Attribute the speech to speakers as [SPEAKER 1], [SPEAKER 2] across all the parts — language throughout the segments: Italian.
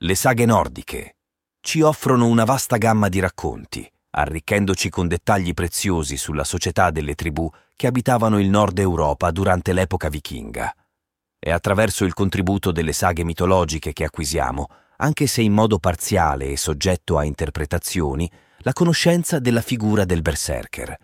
[SPEAKER 1] Le saghe nordiche ci offrono una vasta gamma di racconti, arricchendoci con dettagli preziosi sulla società delle tribù che abitavano il nord Europa durante l'epoca vichinga. È attraverso il contributo delle saghe mitologiche che acquisiamo, anche se in modo parziale e soggetto a interpretazioni, la conoscenza della figura del berserker.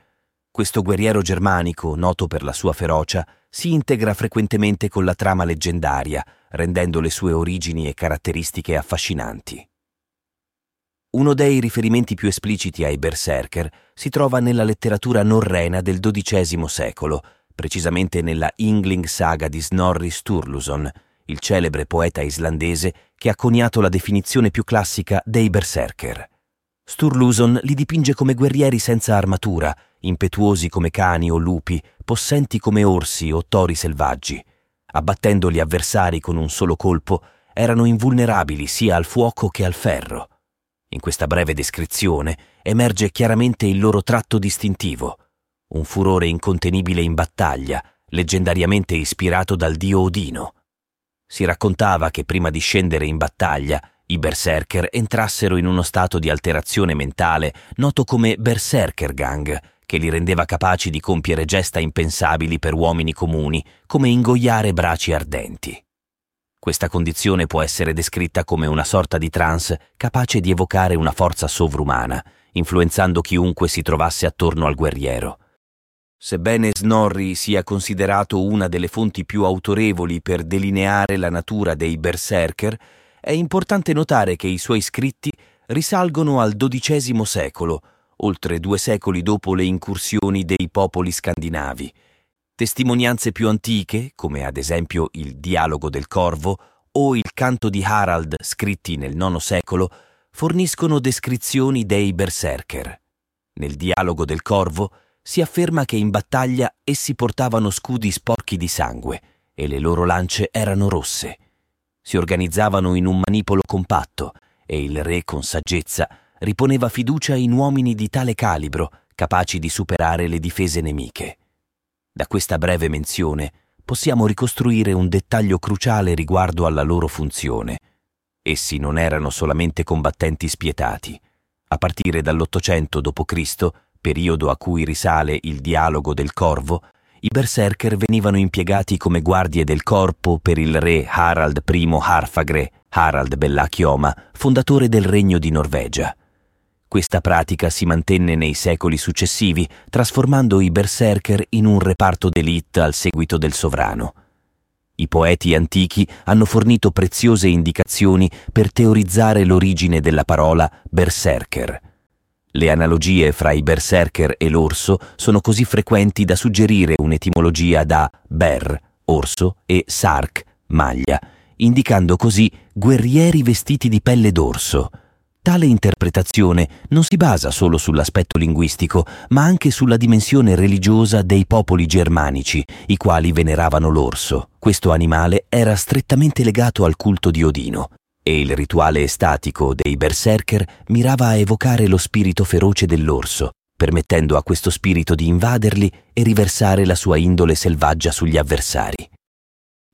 [SPEAKER 1] Questo guerriero germanico, noto per la sua ferocia, si integra frequentemente con la trama leggendaria, rendendo le sue origini e caratteristiche affascinanti. Uno dei riferimenti più espliciti ai berserker si trova nella letteratura norrena del XII secolo, precisamente nella Yngling saga di Snorri Sturluson, il celebre poeta islandese che ha coniato la definizione più classica dei berserker. Sturluson li dipinge come guerrieri senza armatura, impetuosi come cani o lupi, possenti come orsi o tori selvaggi. Abbattendo gli avversari con un solo colpo, erano invulnerabili sia al fuoco che al ferro. In questa breve descrizione emerge chiaramente il loro tratto distintivo, un furore incontenibile in battaglia, leggendariamente ispirato dal dio Odino. Si raccontava che prima di scendere in battaglia i berserker entrassero in uno stato di alterazione mentale noto come berserkergang, che li rendeva capaci di compiere gesta impensabili per uomini comuni, come ingoiare braci ardenti. Questa condizione può essere descritta come una sorta di trance capace di evocare una forza sovrumana, influenzando chiunque si trovasse attorno al guerriero. Sebbene Snorri sia considerato una delle fonti più autorevoli per delineare la natura dei berserker, è importante notare che i suoi scritti risalgono al XII secolo, oltre due secoli dopo le incursioni dei popoli scandinavi. Testimonianze più antiche, come ad esempio il Dialogo del Corvo o il Canto di Harald scritti nel IX secolo, forniscono descrizioni dei berserker. Nel Dialogo del Corvo si afferma che in battaglia essi portavano scudi sporchi di sangue e le loro lance erano rosse. Si organizzavano in un manipolo compatto e il re con saggezza riponeva fiducia in uomini di tale calibro capaci di superare le difese nemiche. Da questa breve menzione possiamo ricostruire un dettaglio cruciale riguardo alla loro funzione. Essi non erano solamente combattenti spietati. A partire dall'Ottocento d.C., periodo a cui risale il dialogo del corvo, i berserker venivano impiegati come guardie del corpo per il re Harald I Harfagre, Harald Bellachioma, fondatore del regno di Norvegia. Questa pratica si mantenne nei secoli successivi, trasformando i berserker in un reparto d'élite al seguito del sovrano. I poeti antichi hanno fornito preziose indicazioni per teorizzare l'origine della parola berserker. Le analogie fra i berserker e l'orso sono così frequenti da suggerire un'etimologia da ber, orso, e sark, maglia, indicando così guerrieri vestiti di pelle d'orso. Tale interpretazione non si basa solo sull'aspetto linguistico, ma anche sulla dimensione religiosa dei popoli germanici, i quali veneravano l'orso. Questo animale era strettamente legato al culto di Odino, e il rituale estatico dei berserker mirava a evocare lo spirito feroce dell'orso, permettendo a questo spirito di invaderli e riversare la sua indole selvaggia sugli avversari.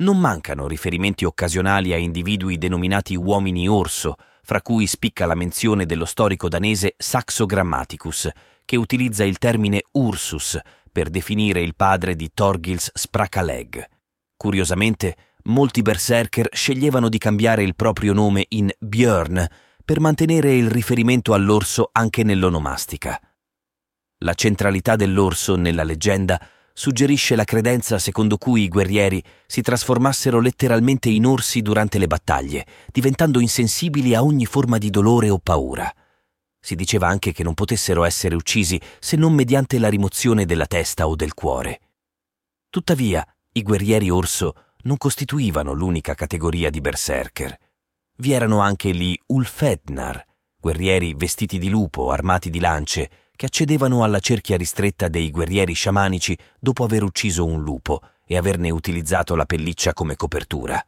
[SPEAKER 1] Non mancano riferimenti occasionali a individui denominati uomini orso, fra cui spicca la menzione dello storico danese Saxo Grammaticus, che utilizza il termine Ursus per definire il padre di Thorgils Sprakaleg. Curiosamente, molti berserker sceglievano di cambiare il proprio nome in Björn per mantenere il riferimento all'orso anche nell'onomastica. La centralità dell'orso nella leggenda suggerisce la credenza secondo cui i guerrieri si trasformassero letteralmente in orsi durante le battaglie, diventando insensibili a ogni forma di dolore o paura. Si diceva anche che non potessero essere uccisi se non mediante la rimozione della testa o del cuore. Tuttavia, i guerrieri orso non costituivano l'unica categoria di berserker. Vi erano anche gli Ulfednar, guerrieri vestiti di lupo, armati di lance, che accedevano alla cerchia ristretta dei guerrieri sciamanici dopo aver ucciso un lupo e averne utilizzato la pelliccia come copertura.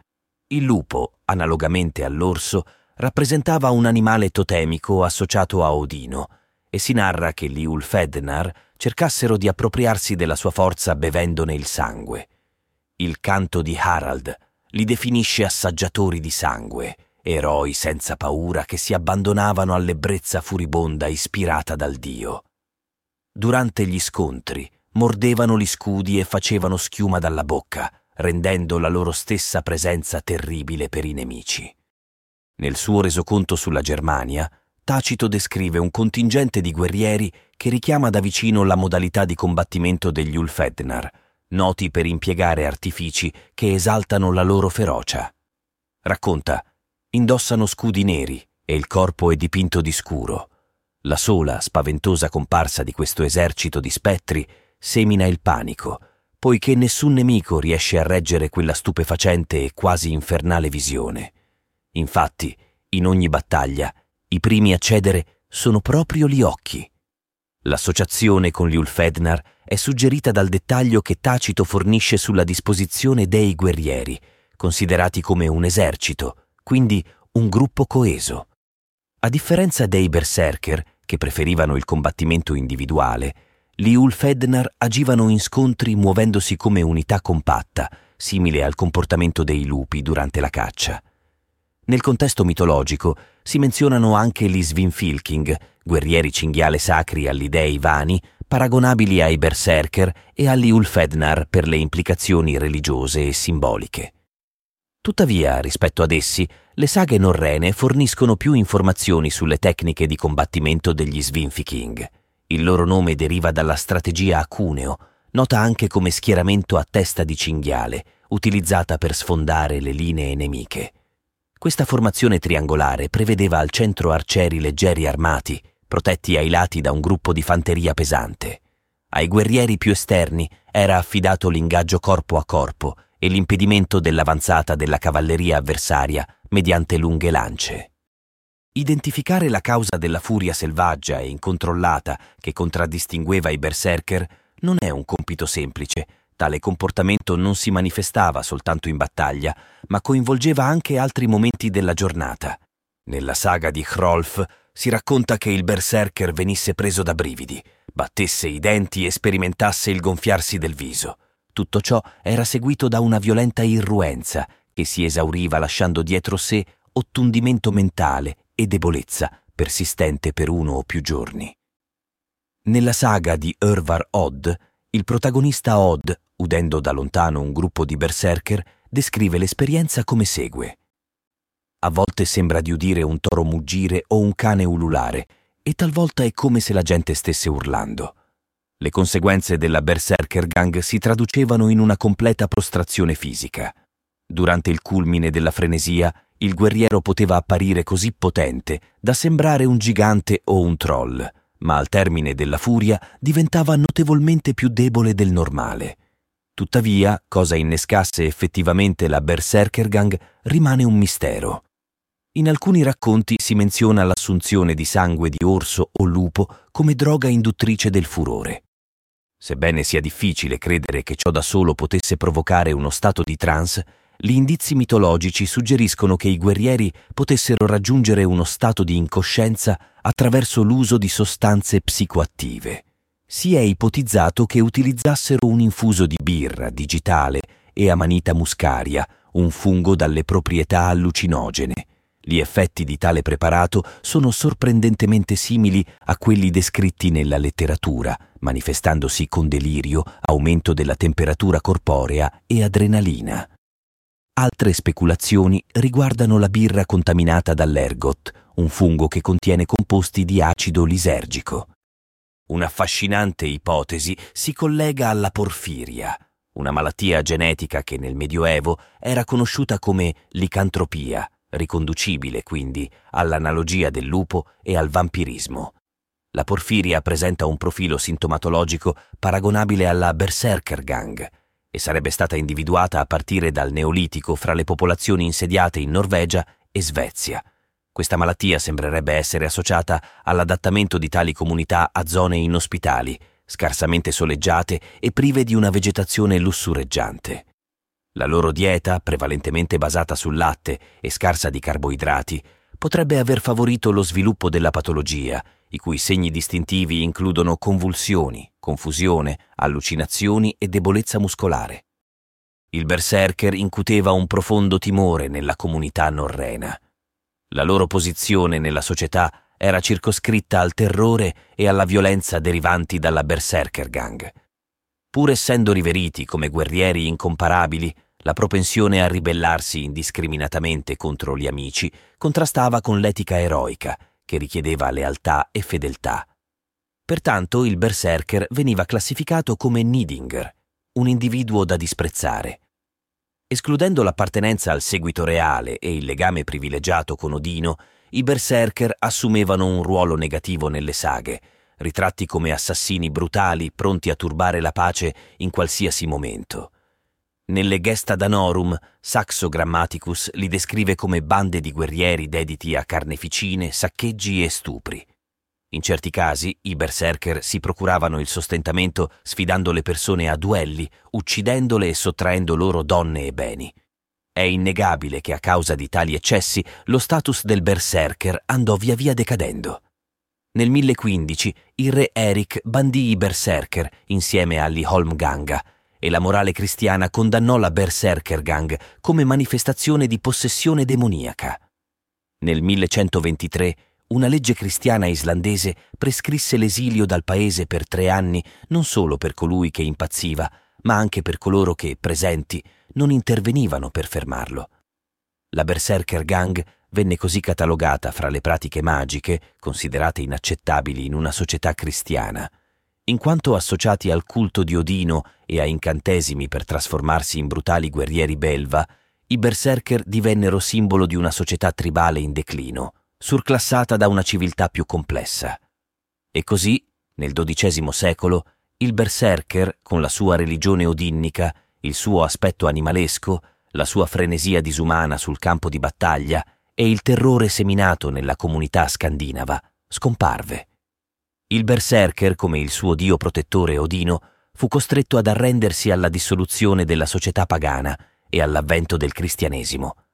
[SPEAKER 1] Il lupo, analogamente all'orso, rappresentava un animale totemico associato a Odino, e si narra che gli Ulfednar cercassero di appropriarsi della sua forza bevendone il sangue. Il canto di Harald li definisce assaggiatori di sangue eroi senza paura che si abbandonavano all'ebbrezza furibonda ispirata dal Dio. Durante gli scontri mordevano gli scudi e facevano schiuma dalla bocca, rendendo la loro stessa presenza terribile per i nemici. Nel suo resoconto sulla Germania, Tacito descrive un contingente di guerrieri che richiama da vicino la modalità di combattimento degli Ulfednar, noti per impiegare artifici che esaltano la loro ferocia. Racconta, indossano scudi neri e il corpo è dipinto di scuro. La sola, spaventosa comparsa di questo esercito di spettri semina il panico, poiché nessun nemico riesce a reggere quella stupefacente e quasi infernale visione. Infatti, in ogni battaglia, i primi a cedere sono proprio gli occhi. L'associazione con gli Ulfednar è suggerita dal dettaglio che Tacito fornisce sulla disposizione dei guerrieri, considerati come un esercito, quindi un gruppo coeso. A differenza dei berserker, che preferivano il combattimento individuale, gli Ulfednar agivano in scontri muovendosi come unità compatta, simile al comportamento dei lupi durante la caccia. Nel contesto mitologico si menzionano anche gli Svinfilking, guerrieri cinghiale sacri agli dei vani, paragonabili ai berserker e agli Ulfednar per le implicazioni religiose e simboliche. Tuttavia, rispetto ad essi, le saghe norrene forniscono più informazioni sulle tecniche di combattimento degli Svinfiking. Il loro nome deriva dalla strategia a cuneo, nota anche come schieramento a testa di cinghiale, utilizzata per sfondare le linee nemiche. Questa formazione triangolare prevedeva al centro arcieri leggeri armati, protetti ai lati da un gruppo di fanteria pesante. Ai guerrieri più esterni era affidato l'ingaggio corpo a corpo e l'impedimento dell'avanzata della cavalleria avversaria mediante lunghe lance. Identificare la causa della furia selvaggia e incontrollata che contraddistingueva i berserker non è un compito semplice, Tale comportamento non si manifestava soltanto in battaglia, ma coinvolgeva anche altri momenti della giornata. Nella saga di Hrolf si racconta che il berserker venisse preso da brividi, battesse i denti e sperimentasse il gonfiarsi del viso. Tutto ciò era seguito da una violenta irruenza che si esauriva lasciando dietro sé ottundimento mentale e debolezza persistente per uno o più giorni. Nella saga di Örvar Odd, il protagonista Odd udendo da lontano un gruppo di berserker, descrive l'esperienza come segue. A volte sembra di udire un toro muggire o un cane ululare, e talvolta è come se la gente stesse urlando. Le conseguenze della berserker gang si traducevano in una completa prostrazione fisica. Durante il culmine della frenesia, il guerriero poteva apparire così potente da sembrare un gigante o un troll, ma al termine della furia diventava notevolmente più debole del normale. Tuttavia, cosa innescasse effettivamente la Berserker Gang rimane un mistero. In alcuni racconti si menziona l'assunzione di sangue di orso o lupo come droga induttrice del furore. Sebbene sia difficile credere che ciò da solo potesse provocare uno stato di trance, gli indizi mitologici suggeriscono che i guerrieri potessero raggiungere uno stato di incoscienza attraverso l'uso di sostanze psicoattive si è ipotizzato che utilizzassero un infuso di birra digitale e amanita muscaria, un fungo dalle proprietà allucinogene. Gli effetti di tale preparato sono sorprendentemente simili a quelli descritti nella letteratura, manifestandosi con delirio, aumento della temperatura corporea e adrenalina. Altre speculazioni riguardano la birra contaminata dall'ergot, un fungo che contiene composti di acido lisergico. Un'affascinante ipotesi si collega alla porfiria, una malattia genetica che nel Medioevo era conosciuta come licantropia, riconducibile quindi all'analogia del lupo e al vampirismo. La porfiria presenta un profilo sintomatologico paragonabile alla Berserker Gang e sarebbe stata individuata a partire dal Neolitico fra le popolazioni insediate in Norvegia e Svezia. Questa malattia sembrerebbe essere associata all'adattamento di tali comunità a zone inospitali, scarsamente soleggiate e prive di una vegetazione lussureggiante. La loro dieta, prevalentemente basata sul latte e scarsa di carboidrati, potrebbe aver favorito lo sviluppo della patologia, i cui segni distintivi includono convulsioni, confusione, allucinazioni e debolezza muscolare. Il berserker incuteva un profondo timore nella comunità norrena. La loro posizione nella società era circoscritta al terrore e alla violenza derivanti dalla Berserker Gang. Pur essendo riveriti come guerrieri incomparabili, la propensione a ribellarsi indiscriminatamente contro gli amici contrastava con l'etica eroica, che richiedeva lealtà e fedeltà. Pertanto il berserker veniva classificato come Nidinger, un individuo da disprezzare. Escludendo l'appartenenza al seguito reale e il legame privilegiato con Odino, i berserker assumevano un ruolo negativo nelle saghe, ritratti come assassini brutali pronti a turbare la pace in qualsiasi momento. Nelle Gesta Danorum, Saxo Grammaticus li descrive come bande di guerrieri dediti a carneficine, saccheggi e stupri. In certi casi i berserker si procuravano il sostentamento sfidando le persone a duelli, uccidendole e sottraendo loro donne e beni. È innegabile che a causa di tali eccessi lo status del berserker andò via via decadendo. Nel 1015 il re Eric bandì i berserker insieme agli Holmganga e la morale cristiana condannò la Berserker Gang come manifestazione di possessione demoniaca. Nel 1123 una legge cristiana islandese prescrisse l'esilio dal paese per tre anni non solo per colui che impazziva, ma anche per coloro che, presenti, non intervenivano per fermarlo. La Berserker Gang venne così catalogata fra le pratiche magiche, considerate inaccettabili in una società cristiana, in quanto associati al culto di Odino e a incantesimi per trasformarsi in brutali guerrieri belva, i berserker divennero simbolo di una società tribale in declino, surclassata da una civiltà più complessa. E così, nel XII secolo, il berserker, con la sua religione odinnica, il suo aspetto animalesco, la sua frenesia disumana sul campo di battaglia e il terrore seminato nella comunità scandinava, scomparve. Il berserker, come il suo dio protettore Odino, fu costretto ad arrendersi alla dissoluzione della società pagana e all'avvento del cristianesimo.